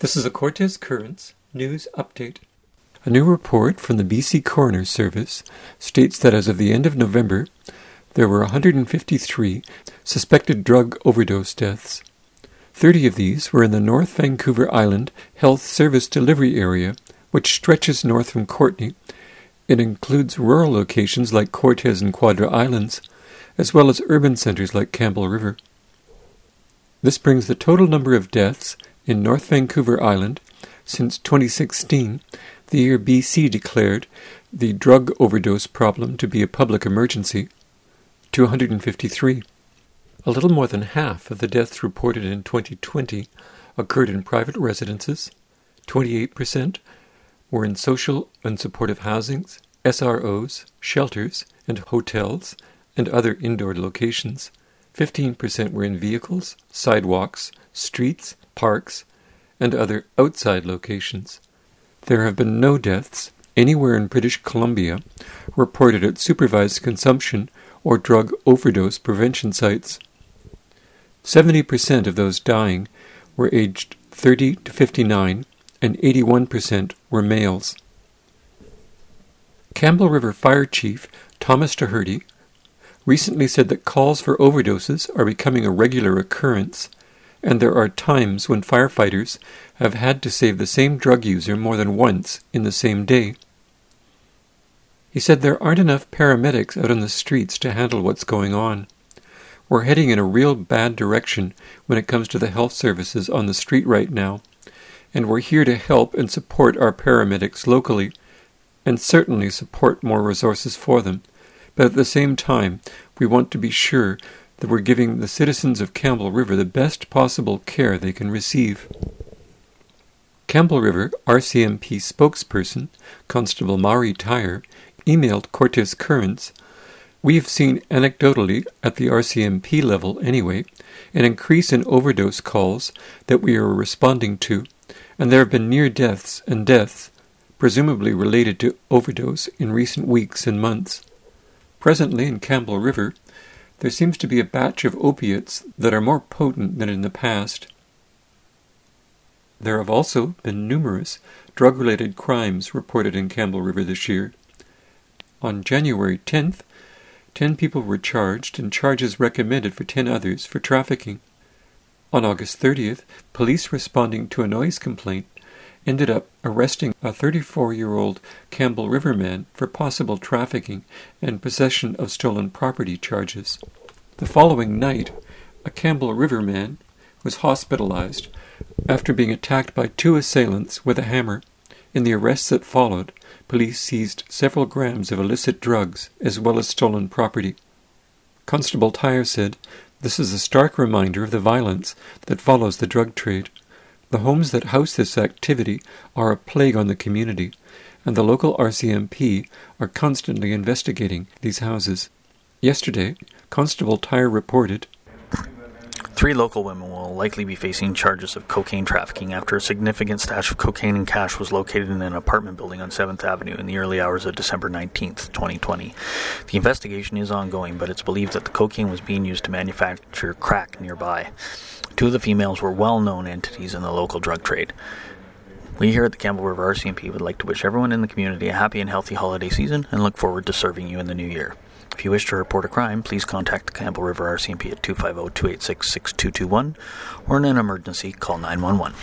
This is a Cortes Currents news update. A new report from the BC Coroner Service states that as of the end of November, there were 153 suspected drug overdose deaths. 30 of these were in the North Vancouver Island Health Service Delivery Area, which stretches north from Courtenay. It includes rural locations like Cortes and Quadra Islands, as well as urban centres like Campbell River. This brings the total number of deaths in North Vancouver Island since 2016, the year BC declared the drug overdose problem to be a public emergency, 253. A little more than half of the deaths reported in 2020 occurred in private residences, 28% were in social and supportive housings, SROs, shelters, and hotels, and other indoor locations. 15% were in vehicles, sidewalks, streets, parks, and other outside locations. There have been no deaths anywhere in British Columbia reported at supervised consumption or drug overdose prevention sites. 70% of those dying were aged 30 to 59, and 81% were males. Campbell River Fire Chief Thomas Doherty recently said that calls for overdoses are becoming a regular occurrence and there are times when firefighters have had to save the same drug user more than once in the same day. He said there aren't enough paramedics out on the streets to handle what's going on. We're heading in a real bad direction when it comes to the health services on the street right now, and we're here to help and support our paramedics locally, and certainly support more resources for them. But at the same time, we want to be sure that we're giving the citizens of Campbell River the best possible care they can receive. Campbell River RCMP spokesperson, Constable Maury Tyre, emailed Cortes Currents We've seen anecdotally, at the RCMP level anyway, an increase in overdose calls that we are responding to, and there have been near deaths and deaths, presumably related to overdose, in recent weeks and months. Presently in Campbell River, there seems to be a batch of opiates that are more potent than in the past. There have also been numerous drug related crimes reported in Campbell River this year. On January 10th, 10 people were charged and charges recommended for 10 others for trafficking. On August 30th, police responding to a noise complaint ended up arresting a 34 year old Campbell River man for possible trafficking and possession of stolen property charges. The following night, a Campbell River man was hospitalized after being attacked by two assailants with a hammer. In the arrests that followed, police seized several grams of illicit drugs as well as stolen property. Constable Tyre said, This is a stark reminder of the violence that follows the drug trade. The homes that house this activity are a plague on the community, and the local RCMP are constantly investigating these houses. Yesterday, Constable Tyre reported Three local women likely be facing charges of cocaine trafficking after a significant stash of cocaine and cash was located in an apartment building on 7th Avenue in the early hours of December 19, 2020. The investigation is ongoing, but it's believed that the cocaine was being used to manufacture crack nearby. Two of the females were well known entities in the local drug trade. We here at the Campbell River RCMP would like to wish everyone in the community a happy and healthy holiday season and look forward to serving you in the new year. If you wish to report a crime, please contact the Campbell River RCMP at 250 286 6221 or in an emergency, call 911.